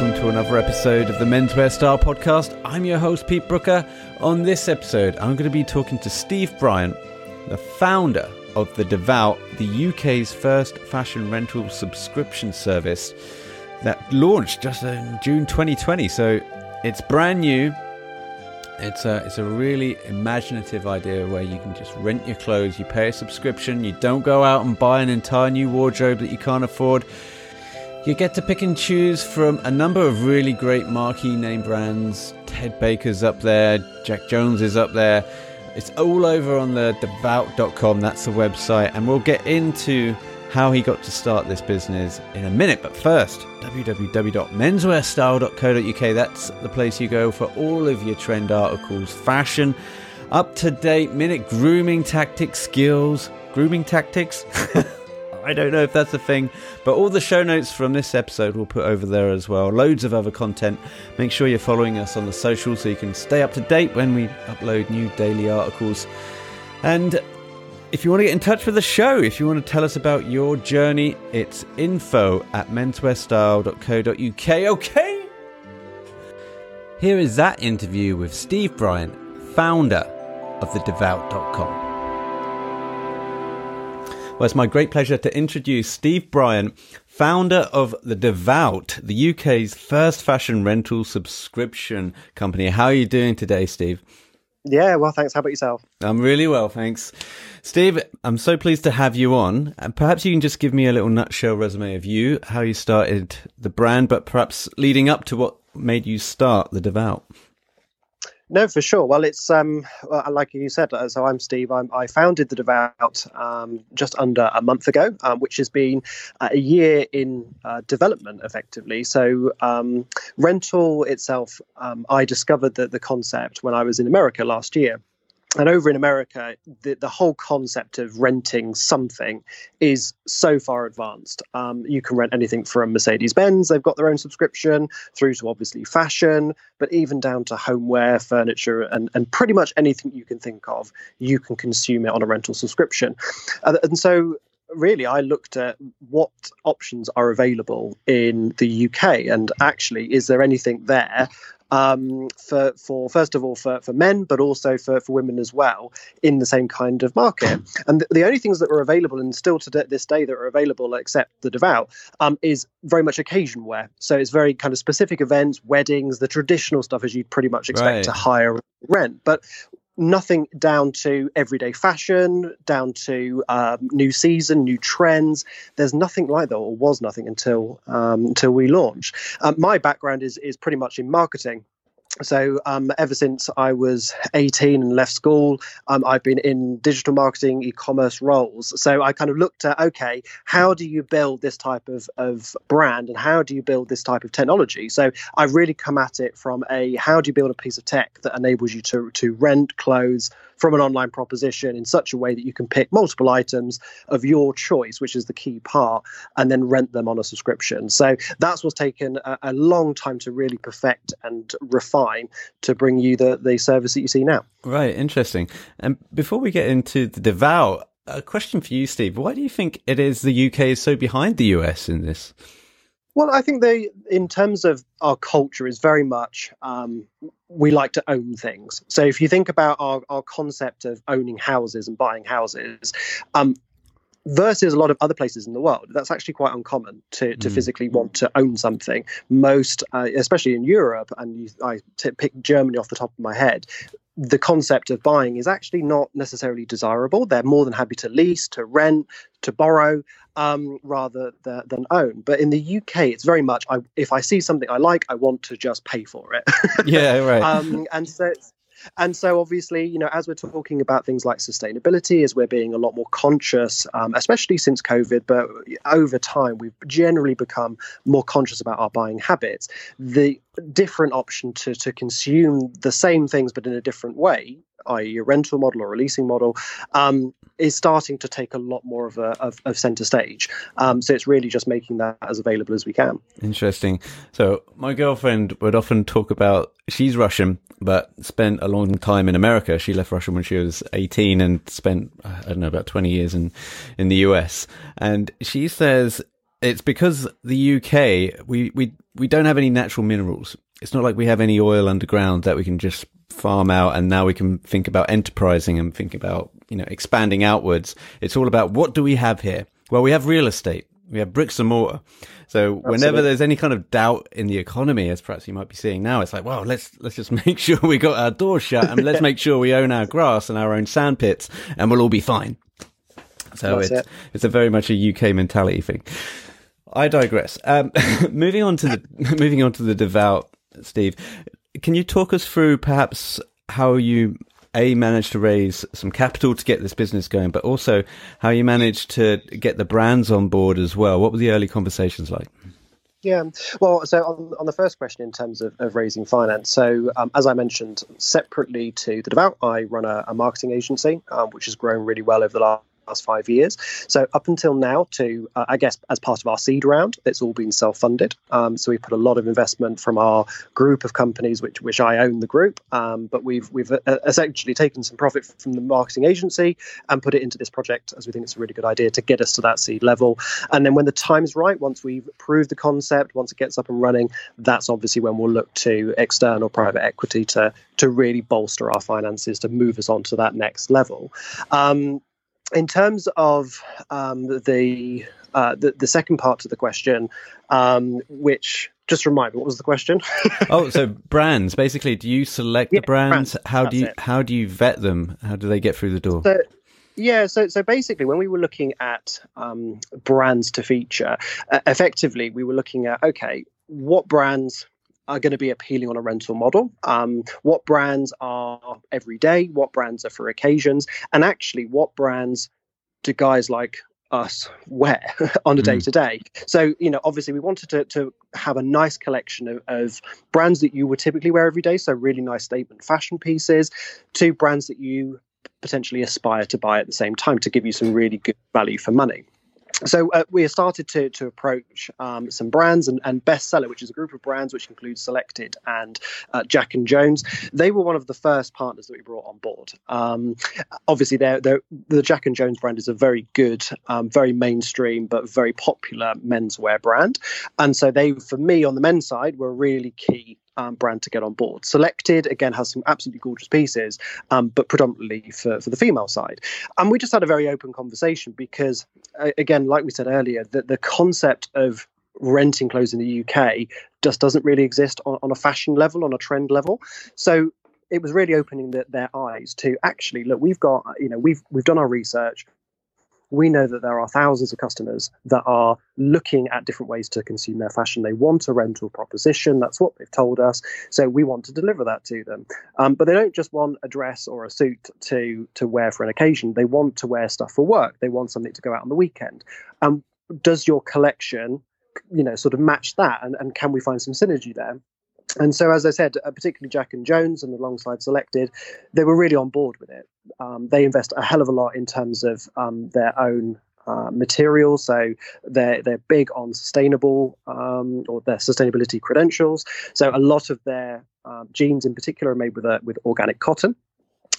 welcome to another episode of the Menswear Style Podcast. I'm your host, Pete Brooker. On this episode, I'm going to be talking to Steve Bryant, the founder of The Devout, the UK's first fashion rental subscription service that launched just in June 2020. So it's brand new. It's a, it's a really imaginative idea where you can just rent your clothes, you pay a subscription, you don't go out and buy an entire new wardrobe that you can't afford you get to pick and choose from a number of really great marquee name brands. Ted Baker's up there, Jack Jones is up there. It's all over on the devout.com, that's the website, and we'll get into how he got to start this business in a minute. But first, www.menswearstyle.co.uk, that's the place you go for all of your trend articles, fashion, up to date minute grooming tactics, skills, grooming tactics. I don't know if that's a thing, but all the show notes from this episode we'll put over there as well. Loads of other content. Make sure you're following us on the social so you can stay up to date when we upload new daily articles. And if you want to get in touch with the show, if you want to tell us about your journey, it's info at menswearstyle.co.uk. Okay. Here is that interview with Steve Bryant, founder of thedevout.com. Well, it's my great pleasure to introduce Steve Bryant, founder of The Devout, the UK's first fashion rental subscription company. How are you doing today, Steve? Yeah, well, thanks. How about yourself? I'm really well, thanks. Steve, I'm so pleased to have you on. And perhaps you can just give me a little nutshell resume of you, how you started the brand, but perhaps leading up to what made you start The Devout. No, for sure. Well, it's um, like you said. Uh, so I'm Steve. I'm, i founded the Devout um, just under a month ago, um, which has been uh, a year in uh, development, effectively. So um, rental itself, um, I discovered the, the concept when I was in America last year and over in America, the, the whole concept of renting something is so far advanced. Um, you can rent anything from Mercedes Benz, they've got their own subscription, through to obviously fashion, but even down to homeware, furniture, and, and pretty much anything you can think of, you can consume it on a rental subscription. Uh, and so really I looked at what options are available in the UK and actually is there anything there um, for for first of all for, for men, but also for, for women as well in the same kind of market. And the, the only things that were available and still to this day that are available, except the devout, um, is very much occasion wear. So it's very kind of specific events, weddings, the traditional stuff as you'd pretty much expect right. to hire rent. But nothing down to everyday fashion, down to um, new season, new trends. There's nothing like that, or was nothing until um, until we launched. Um, my background is is pretty much in marketing so um, ever since I was 18 and left school, um, I've been in digital marketing, e-commerce roles. So I kind of looked at okay, how do you build this type of, of brand and how do you build this type of technology? So I really come at it from a how do you build a piece of tech that enables you to to rent clothes from an online proposition in such a way that you can pick multiple items of your choice, which is the key part, and then rent them on a subscription. So that's what's taken a, a long time to really perfect and refine to bring you the, the service that you see now. Right, interesting. And before we get into the devout, a question for you, Steve. Why do you think it is the UK is so behind the US in this? Well, I think they, in terms of our culture, is very much um, we like to own things. So if you think about our, our concept of owning houses and buying houses, um, versus a lot of other places in the world, that's actually quite uncommon to, to mm. physically want to own something. Most, uh, especially in Europe, and you, I t- pick Germany off the top of my head, the concept of buying is actually not necessarily desirable. They're more than happy to lease, to rent, to borrow, um, rather than, than, own. But in the UK, it's very much I, if I see something I like, I want to just pay for it. yeah, right. Um, and so and so, obviously, you know, as we're talking about things like sustainability, as we're being a lot more conscious, um, especially since COVID, but over time, we've generally become more conscious about our buying habits. The different option to, to consume the same things but in a different way i.e., a rental model or a leasing model, um, is starting to take a lot more of a of, of center stage. Um, so it's really just making that as available as we can. Interesting. So my girlfriend would often talk about she's Russian, but spent a long time in America. She left Russia when she was 18 and spent I don't know about 20 years in in the US. And she says it's because the UK we we we don't have any natural minerals. It's not like we have any oil underground that we can just farm out and now we can think about enterprising and think about you know expanding outwards. It's all about what do we have here? Well, we have real estate. We have bricks and mortar. So whenever Absolutely. there's any kind of doubt in the economy, as perhaps you might be seeing now, it's like, well, let's let's just make sure we got our doors shut and let's make sure we own our grass and our own sand pits, and we'll all be fine. So That's it's it. it's a very much a UK mentality thing. I digress. Um, moving on to the moving on to the devout, Steve. Can you talk us through perhaps how you a managed to raise some capital to get this business going, but also how you managed to get the brands on board as well? What were the early conversations like? Yeah, well, so on, on the first question in terms of, of raising finance, so um, as I mentioned, separately to the Devout, I run a, a marketing agency, um, which has grown really well over the last last five years. So up until now, to uh, I guess as part of our seed round, it's all been self-funded. Um, so we put a lot of investment from our group of companies, which which I own the group. Um, but we've we've uh, essentially taken some profit from the marketing agency and put it into this project, as we think it's a really good idea to get us to that seed level. And then when the time's right, once we've proved the concept, once it gets up and running, that's obviously when we'll look to external private equity to to really bolster our finances to move us on to that next level. Um, in terms of um, the, uh, the, the second part to the question, um, which just remind me what was the question? oh, so brands. Basically, do you select yeah, the brands? brands. How do you it. how do you vet them? How do they get through the door? So, yeah, so so basically, when we were looking at um, brands to feature, uh, effectively, we were looking at okay, what brands are going to be appealing on a rental model. Um, what brands are everyday? What brands are for occasions? And actually, what brands do guys like us wear on a day to day. So, you know, obviously we wanted to, to have a nice collection of, of, brands that you would typically wear every day. So, really nice statement fashion pieces, to brands that you potentially aspire to buy at the same time to give you some really good value for money so uh, we started to to approach um, some brands and, and bestseller, which is a group of brands which includes Selected and uh, Jack and Jones. They were one of the first partners that we brought on board. Um, obviously, they're, they're, the Jack and Jones brand is a very good, um, very mainstream but very popular menswear brand, and so they, for me, on the men's side, were really key um, brand to get on board. Selected again has some absolutely gorgeous pieces, um, but predominantly for, for the female side. And we just had a very open conversation because, again, like we said earlier, that the concept of renting clothes in the UK just doesn't really exist on, on a fashion level, on a trend level. So it was really opening the, their eyes to actually look. We've got you know we've we've done our research we know that there are thousands of customers that are looking at different ways to consume their fashion. They want a rental proposition. That's what they've told us. So we want to deliver that to them. Um, but they don't just want a dress or a suit to to wear for an occasion. They want to wear stuff for work. They want something to go out on the weekend. Um, does your collection, you know, sort of match that? And, and can we find some synergy there? And so, as I said, uh, particularly Jack and Jones and alongside Selected, they were really on board with it. Um, they invest a hell of a lot in terms of um, their own uh, materials. So they're they're big on sustainable um, or their sustainability credentials. So a lot of their uh, jeans in particular are made with a, with organic cotton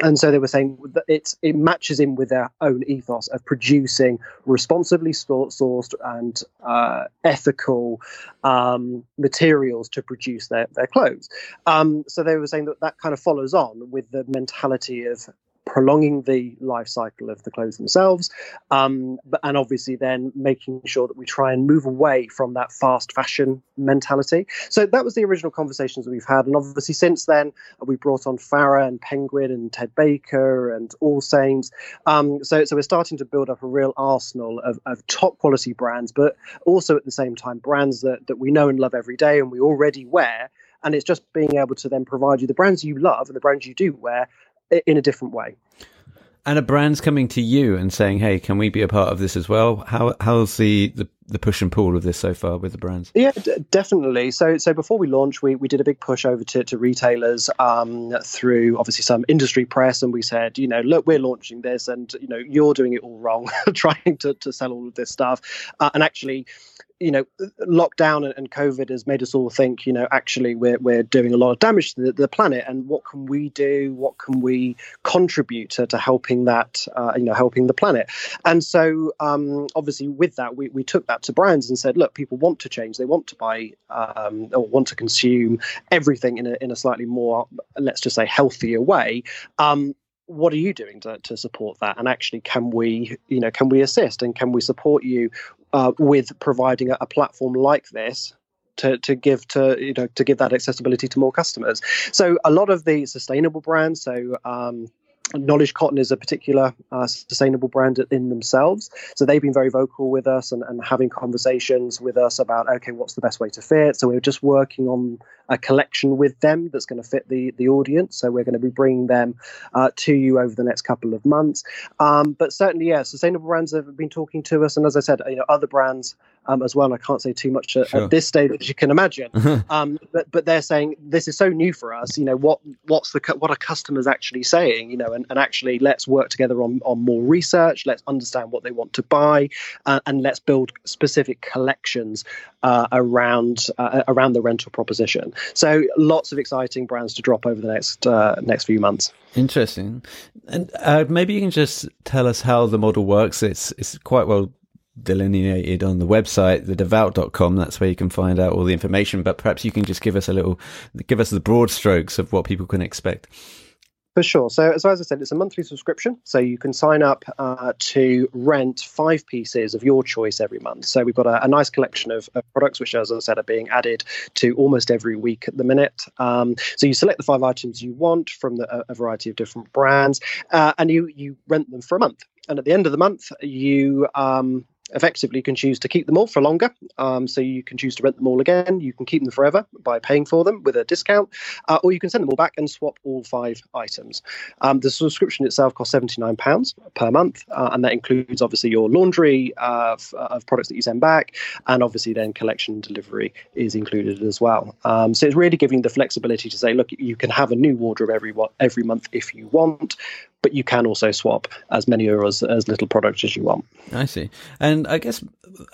and so they were saying that it it matches in with their own ethos of producing responsibly sourced and uh, ethical um, materials to produce their, their clothes. Um, so they were saying that that kind of follows on with the mentality of prolonging the life cycle of the clothes themselves, um, but, and obviously then making sure that we try and move away from that fast fashion mentality. So that was the original conversations that we've had, and obviously since then we brought on Farah and Penguin and Ted Baker and All Saints. Um, so so we're starting to build up a real arsenal of, of top quality brands, but also at the same time brands that that we know and love every day and we already wear and it's just being able to then provide you the brands you love and the brands you do wear in a different way. And a brand's coming to you and saying, "Hey, can we be a part of this as well?" How how's the, the, the push and pull of this so far with the brands? Yeah, d- definitely. So so before we launched, we, we did a big push over to, to retailers um, through obviously some industry press, and we said, you know, look, we're launching this, and you know, you're doing it all wrong, trying to to sell all of this stuff, uh, and actually you know, lockdown and COVID has made us all think, you know, actually we're we're doing a lot of damage to the, the planet, and what can we do? What can we contribute to, to helping that, uh, you know, helping the planet? And so, um, obviously, with that, we, we took that to brands and said, look, people want to change. They want to buy um, or want to consume everything in a, in a slightly more, let's just say, healthier way. Um, what are you doing to, to support that? And actually, can we, you know, can we assist and can we support you uh, with providing a, a platform like this to, to give to you know to give that accessibility to more customers. So a lot of the sustainable brands, so um, Knowledge Cotton is a particular uh, sustainable brand in themselves. So they've been very vocal with us and, and having conversations with us about, okay, what's the best way to fit? So we're just working on a collection with them that's going to fit the, the audience. So we're going to be bringing them uh, to you over the next couple of months. Um, but certainly, yeah, sustainable brands have been talking to us. And as I said, you know, other brands um, as well. I can't say too much at, sure. at this stage, as you can imagine. um, but but they're saying this is so new for us. You know what what's the what are customers actually saying? You know, and, and actually let's work together on on more research. Let's understand what they want to buy, uh, and let's build specific collections uh, around uh, around the rental proposition. So lots of exciting brands to drop over the next uh, next few months. Interesting, and uh, maybe you can just tell us how the model works. It's it's quite well delineated on the website, thedevout.com. That's where you can find out all the information. But perhaps you can just give us a little, give us the broad strokes of what people can expect. For sure. So, so as I said, it's a monthly subscription. So you can sign up uh, to rent five pieces of your choice every month. So we've got a, a nice collection of, of, products, which, as I said, are being added to almost every week at the minute. Um, so you select the five items you want from the, a variety of different brands, uh, and you you rent them for a month. And at the end of the month, you um, effectively you can choose to keep them all for longer. Um, so you can choose to rent them all again. You can keep them forever by paying for them with a discount, uh, or you can send them all back and swap all five items. Um, the subscription itself costs £79 per month, uh, and that includes obviously your laundry of, of, products that you send back, and obviously then collection delivery is included as well. Um, so it's really giving the flexibility to say, look, you can have a new wardrobe every every month if you want, but you can also swap as many or as, as little products as you want. I see. And I guess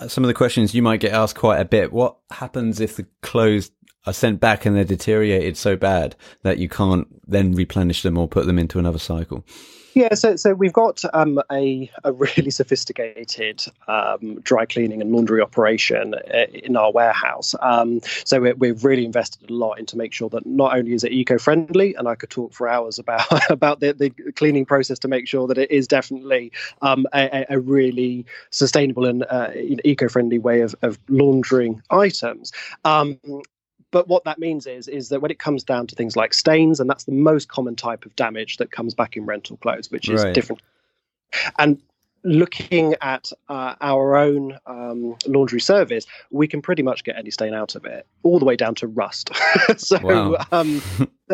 some of the questions you might get asked quite a bit what happens if the clothes are sent back and they're deteriorated so bad that you can't then replenish them or put them into another cycle? Yeah, so so we've got um, a a really sophisticated um, dry cleaning and laundry operation uh, in our warehouse. Um, so we we've really invested a lot into make sure that not only is it eco friendly, and I could talk for hours about about the, the cleaning process to make sure that it is definitely um, a, a, really sustainable and uh, eco friendly way of, of laundering items. But what that means is is that when it comes down to things like stains, and that's the most common type of damage that comes back in rental clothes, which is right. different. And looking at uh, our own um, laundry service, we can pretty much get any stain out of it, all the way down to rust. so, wow. um,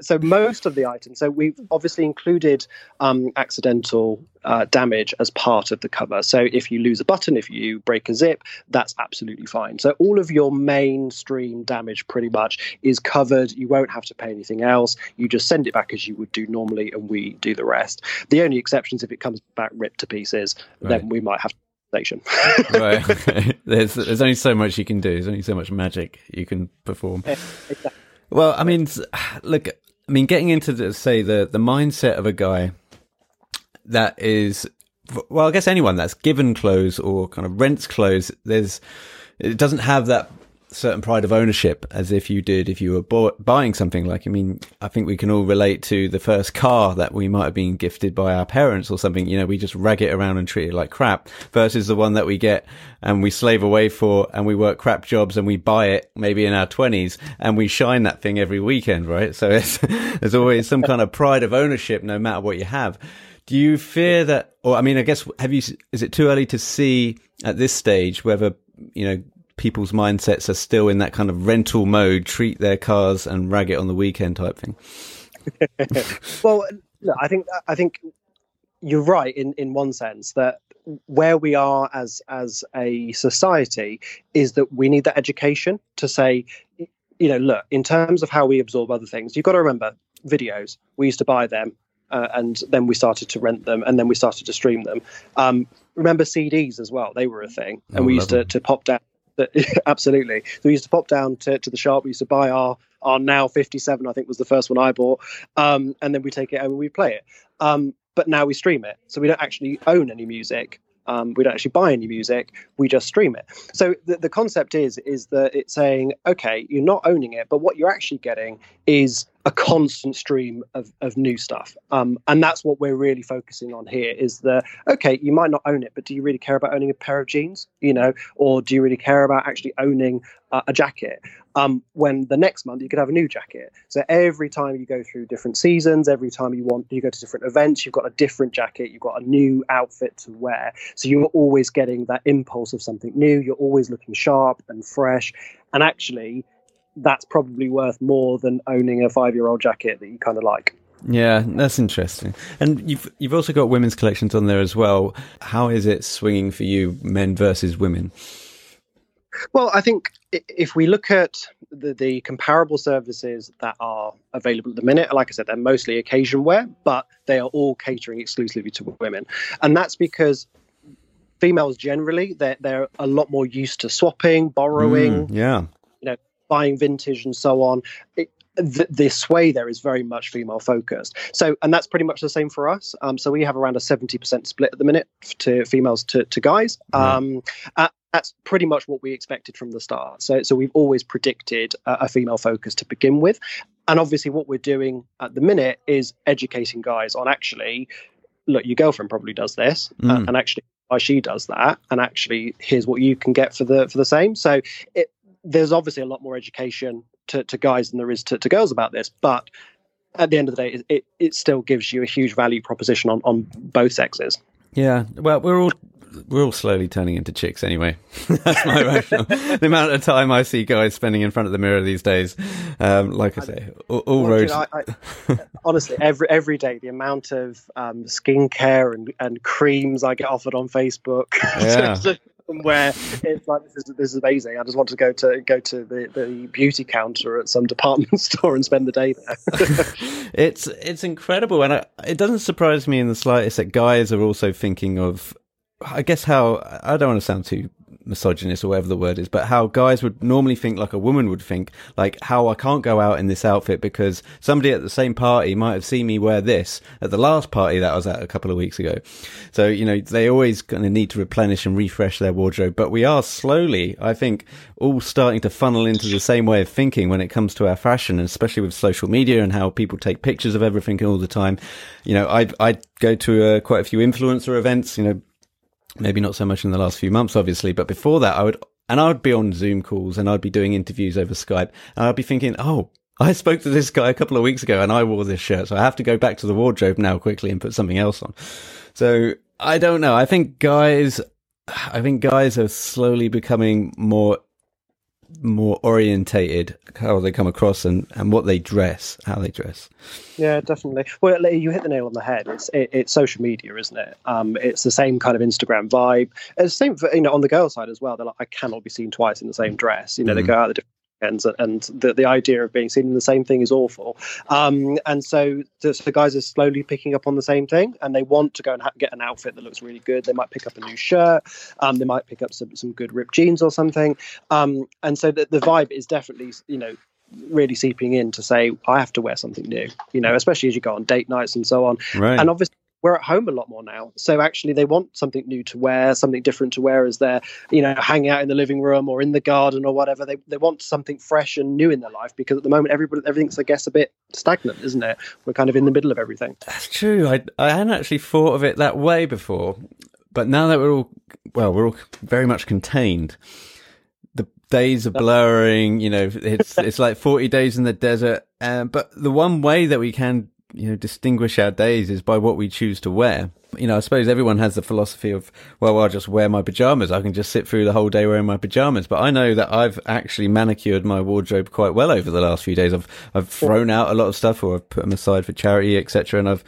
so most of the items. So we've obviously included um, accidental uh, damage as part of the cover. So if you lose a button, if you break a zip, that's absolutely fine. So all of your mainstream damage pretty much is covered. You won't have to pay anything else. You just send it back as you would do normally, and we do the rest. The only exceptions if it comes back ripped to pieces, right. then we might have station. right. There's there's only so much you can do. There's only so much magic you can perform. Yeah, exactly. Well, I mean, look, I mean, getting into the, say the the mindset of a guy that is, well, I guess anyone that's given clothes or kind of rents clothes, there's it doesn't have that certain pride of ownership as if you did if you were bo- buying something. Like i mean i think we can all relate to the first car that we might have been gifted by our parents or something. You know we just rag it around and treat it like crap versus the one that we get and we slave away for and we work crap jobs and we buy it maybe in our 20s and we shine that thing every weekend right? So there's always some kind of pride of ownership no matter what you have. Do you fear that or i mean i guess have you is it too early to see at this stage whether you know people's mindsets are still in that kind of rental mode, treat their cars and rag it on the weekend type thing. well, no, I think I think you're right in in one sense that where we are as as a society is that we need that education to say you know look in terms of how we absorb other things you've got to remember videos. We used to buy them uh, and then we started to rent them and then we started to stream them. Um, remember cds as well they were a thing and oh, we used to, to pop down absolutely. So we used to pop down to, to the shop. We used to buy our our now 57, I think was the first one I bought, um, and then we take it and we play it. Um, but now we stream it, so we don't actually own any music. Um, we don't actually buy any music; we just stream it. So the, the concept is is that it's saying, okay, you're not owning it, but what you're actually getting is a constant stream of, of new stuff. Um, and that's what we're really focusing on here is the, okay, you might not own it, but do you really care about owning a pair of jeans, you know, or do you really care about actually owning uh, a jacket? Um, when the next month you could have a new jacket. So every time you go through different seasons, every time you want, you go to different events, you've got a different jacket, you've got a new outfit to wear. So you're always getting that impulse of something new. You're always looking sharp and fresh. And actually, that's probably worth more than owning a five year old jacket that you kind of like. Yeah, that's interesting. And you've you've also got women's collections on there as well. How is it swinging for you, men versus women? Well, I think if we look at the, the comparable services that are available at the minute, like I said, they're mostly occasion wear, but they are all catering exclusively to women, and that's because females generally they're they're a lot more used to swapping, borrowing, mm, yeah, buying vintage and so on. It, the, the, sway there is very much female focused. So, and that's pretty much the same for us. Um, so we have around a 70% split at the minute to females to, to guys. Um, uh, that's pretty much what we expected from the start. So, so we've always predicted a, a female focus to begin with. And obviously, what we're doing at the minute is educating guys on actually, look, your girlfriend probably does this, uh, mm. uh, and actually, why she does that, and actually, here's what you can get for the for the same. So, it, there's obviously a lot more education to, to guys than there is to, to girls about this, but at the end of the day, it, it still gives you a huge value proposition on, on both sexes. Yeah, well, we're all we're all slowly turning into chicks anyway. That's my rationale. the amount of time I see guys spending in front of the mirror these days, um, like I say, all, all well, roads. You know, I, I, honestly, every every day, the amount of um, skincare and, and creams I get offered on Facebook. Yeah where it's like this is this is amazing. I just want to go to go to the, the beauty counter at some department store and spend the day there. it's it's incredible, and I, it doesn't surprise me in the slightest that guys are also thinking of. I guess how I don't want to sound too misogynist or whatever the word is, but how guys would normally think like a woman would think, like how I can't go out in this outfit because somebody at the same party might have seen me wear this at the last party that I was at a couple of weeks ago. So, you know, they always kind of need to replenish and refresh their wardrobe, but we are slowly, I think, all starting to funnel into the same way of thinking when it comes to our fashion, and especially with social media and how people take pictures of everything all the time. You know, I I go to uh, quite a few influencer events, you know, maybe not so much in the last few months, obviously, but before that, I would, and I would be on Zoom calls and I'd be doing interviews over Skype and I'd be thinking, oh, I spoke to this guy a couple of weeks ago and I wore this shirt. So I have to go back to the wardrobe now quickly and put something else on. So I don't know. I think guys, I think guys are slowly becoming more more orientated how they come across and, and what they dress, how they dress. Yeah, definitely. Well, you hit the nail on the head. It's it, it's social media, isn't it? Um, it's the same kind of Instagram vibe. It's the same for you know on the girl side as well. They're like, I cannot be seen twice in the same dress. You know, mm. they go out the different weekends, and the, the idea of being seen in the same thing is awful. Um, and so the, so guys are slowly picking up on the same thing, and they want to go and ha- get an outfit that looks really good. They might pick up a new shirt, um, they might pick up some, some good ripped jeans or something. Um, and so the, the vibe is definitely, you know, really seeping in to say I have to wear something new, you know, especially as you go on date nights and so on. Right. And obviously we're at home a lot more now. So actually, they want something new to wear, something different to wear as they're, you know, hanging out in the living room or in the garden or whatever. They, they want something fresh and new in their life because at the moment, everybody everything's, I guess, a bit stagnant, isn't it? We're kind of in the middle of everything. That's true. I, I hadn't actually thought of it that way before. But now that we're all, well, we're all very much contained the days are blurring. You know, it's it's like forty days in the desert. Um, but the one way that we can you know, distinguish our days is by what we choose to wear. You know, I suppose everyone has the philosophy of, well, I'll just wear my pajamas. I can just sit through the whole day wearing my pajamas. But I know that I've actually manicured my wardrobe quite well over the last few days. I've, I've thrown out a lot of stuff or I've put them aside for charity, etc. And I've,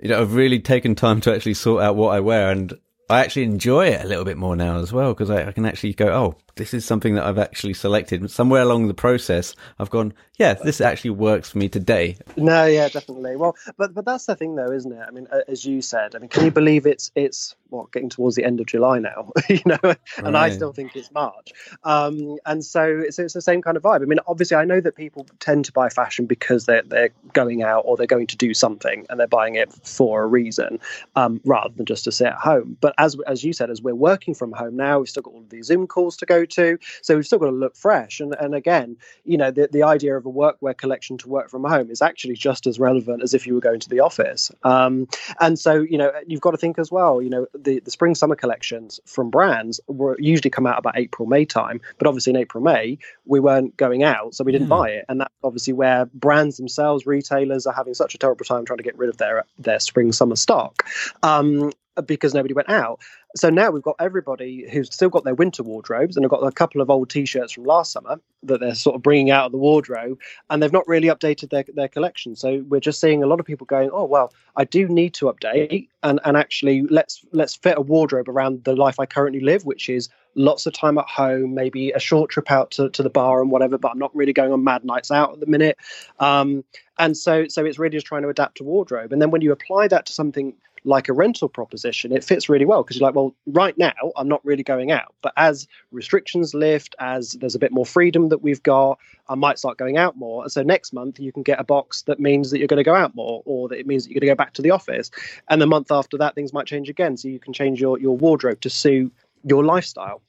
you know, I've really taken time to actually sort out what I wear. And I actually enjoy it a little bit more now as well because I, I, can actually go, oh, this is something that I've actually selected. Somewhere along the process, I've gone, yeah, this actually works for me today. No, yeah, definitely. Well, but but that's the thing, though, isn't it? I mean, as you said, I mean, can you believe it's it's what getting towards the end of July now, you know, and right. I still think it's March. Um, and so, so it's the same kind of vibe. I mean, obviously, I know that people tend to buy fashion because they're they're going out or they're going to do something and they're buying it for a reason, um, rather than just to sit at home. But as as you said, as we're working from home now, we've still got all of these Zoom calls to go to, so we've still got to look fresh. And and again, you know, the the idea of a workwear collection to work from home is actually just as relevant as if you were going to the office. Um, and so, you know, you've got to think as well, you know the, the spring summer collections from brands were usually come out about April May time, but obviously in April May we weren't going out, so we didn't mm. buy it, and that's obviously where brands themselves, retailers, are having such a terrible time trying to get rid of their their spring summer stock. Um, because nobody went out. So now we've got everybody who's still got their winter wardrobes and have got a couple of old t-shirts from last summer that they're sort of bringing out of the wardrobe and they've not really updated their, their collection. So we're just seeing a lot of people going, oh, well, I do need to update and, and actually let's let's fit a wardrobe around the life I currently live, which is lots of time at home, maybe a short trip out to, to the bar and whatever, but I'm not really going on mad nights out at the minute. Um, and so so it's really just trying to adapt to wardrobe. And then when you apply that to something – like a rental proposition, it fits really well because you're like, well, right now I'm not really going out, but as restrictions lift, as there's a bit more freedom that we've got, I might start going out more. And so next month you can get a box that means that you're going to go out more, or that it means that you're going to go back to the office. And the month after that, things might change again, so you can change your your wardrobe to suit your lifestyle.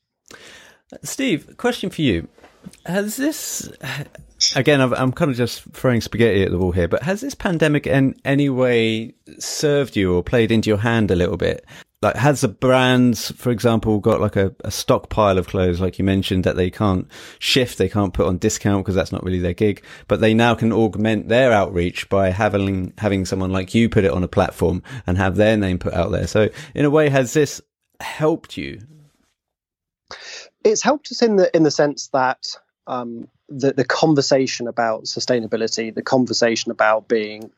Steve, question for you: Has this again, i am kind of just throwing spaghetti at the wall here, but has this pandemic in any way served you or played into your hand a little bit? Like, has the brands, for example, got like a, a stockpile of clothes, like you mentioned, that they can't shift, they can't put on discount because that's not really their gig, but they now can augment their outreach by having having someone like you put it on a platform and have their name put out there. So, in a way, has this helped you? It's helped us in the in the sense that um, the, the conversation about sustainability, the conversation about being,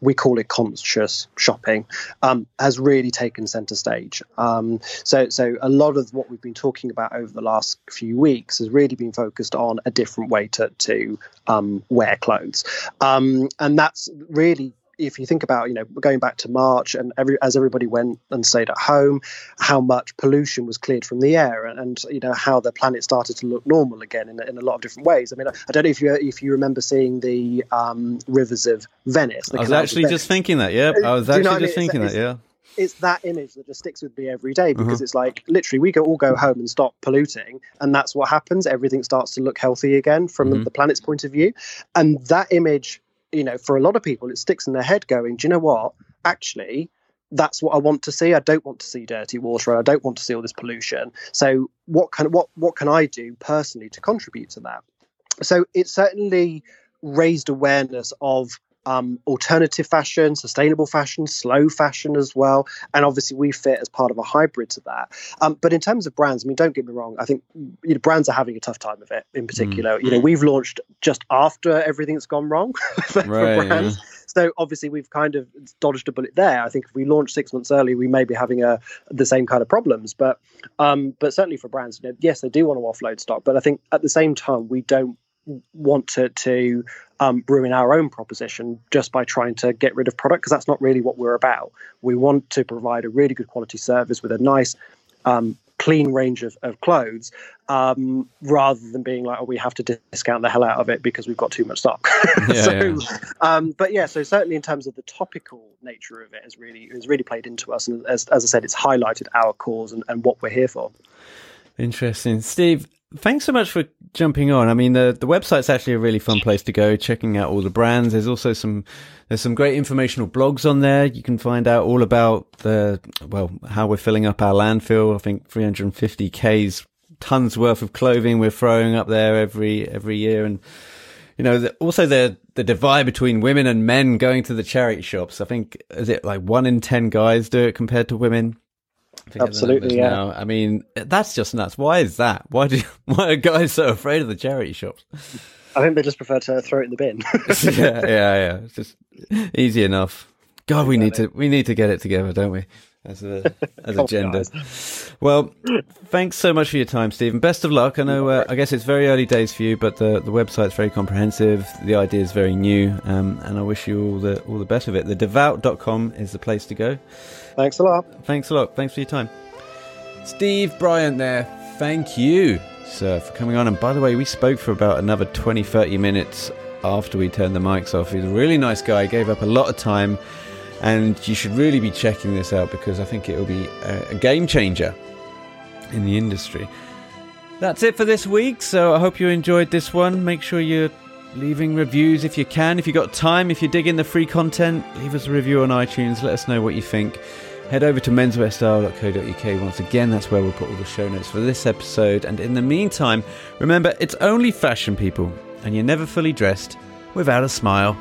we call it conscious shopping, um, has really taken center stage. Um, so, so a lot of what we've been talking about over the last few weeks has really been focused on a different way to, to um, wear clothes. Um, and that's really if you think about, you know, going back to March and every, as everybody went and stayed at home, how much pollution was cleared from the air, and, and you know how the planet started to look normal again in, in a lot of different ways. I mean, I, I don't know if you if you remember seeing the um, rivers of Venice. I was actually just thinking that. Yeah, I was actually just I mean? thinking it's, that. Yeah it's that image that just sticks with me every day because uh-huh. it's like literally we go all go home and stop polluting and that's what happens everything starts to look healthy again from mm-hmm. the planet's point of view and that image you know, for a lot of people, it sticks in their head going, do you know what? Actually, that's what I want to see. I don't want to see dirty water. I don't want to see all this pollution. So what can what what can I do personally to contribute to that? So it certainly raised awareness of um, alternative fashion, sustainable fashion, slow fashion as well. And obviously, we fit as part of a hybrid to that. Um, but in terms of brands, I mean, don't get me wrong. I think you know, brands are having a tough time of it. In particular, mm. you know, we've launched just after everything that's gone wrong for, right, for brands. Yeah. So obviously, we've kind of dodged a bullet there. I think if we launched six months early, we may be having a the same kind of problems. But um, but certainly for brands, you know, yes, they do want to offload stock, but I think at the same time, we don't want to to um, ruin our own proposition just by trying to get rid of product because that's not really what we're about. We want to provide a really good quality service with a nice, um, clean range of, of clothes, um, rather than being like, oh, we have to discount the hell out of it because we've got too much stock. Yeah, so, yeah. Um, but yeah, so certainly in terms of the topical nature of it, has really has really played into us, and as, as I said, it's highlighted our cause and, and what we're here for. Interesting, Steve thanks so much for jumping on. I mean, the the website's actually a really fun place to go, checking out all the brands. There's also some there's some great informational blogs on there. You can find out all about the well how we're filling up our landfill. I think 350 k's tons worth of clothing we're throwing up there every every year, and you know the, also the the divide between women and men going to the charity shops. I think is it like one in ten guys do it compared to women. Absolutely, yeah. Now. I mean, that's just nuts. Why is that? Why do why are guys so afraid of the charity shops? I think they just prefer to throw it in the bin. yeah, yeah, yeah. It's just easy enough. God, we need to we need to get it together, don't we? as a as a gender. Well, thanks so much for your time, Stephen. Best of luck. I know. Uh, I guess it's very early days for you, but the the website's very comprehensive. The idea is very new, um, and I wish you all the all the best of it. The devout.com is the place to go. Thanks a lot. Thanks a lot. Thanks for your time, Steve Bryant. There. Thank you, sir, for coming on. And by the way, we spoke for about another 20, 30 minutes after we turned the mics off. He's a really nice guy. Gave up a lot of time and you should really be checking this out because I think it will be a, a game changer in the industry. That's it for this week. So I hope you enjoyed this one. Make sure you're leaving reviews if you can. If you've got time, if you're digging the free content, leave us a review on iTunes. Let us know what you think. Head over to menswearstyle.co.uk once again. That's where we'll put all the show notes for this episode. And in the meantime, remember, it's only fashion, people, and you're never fully dressed without a smile.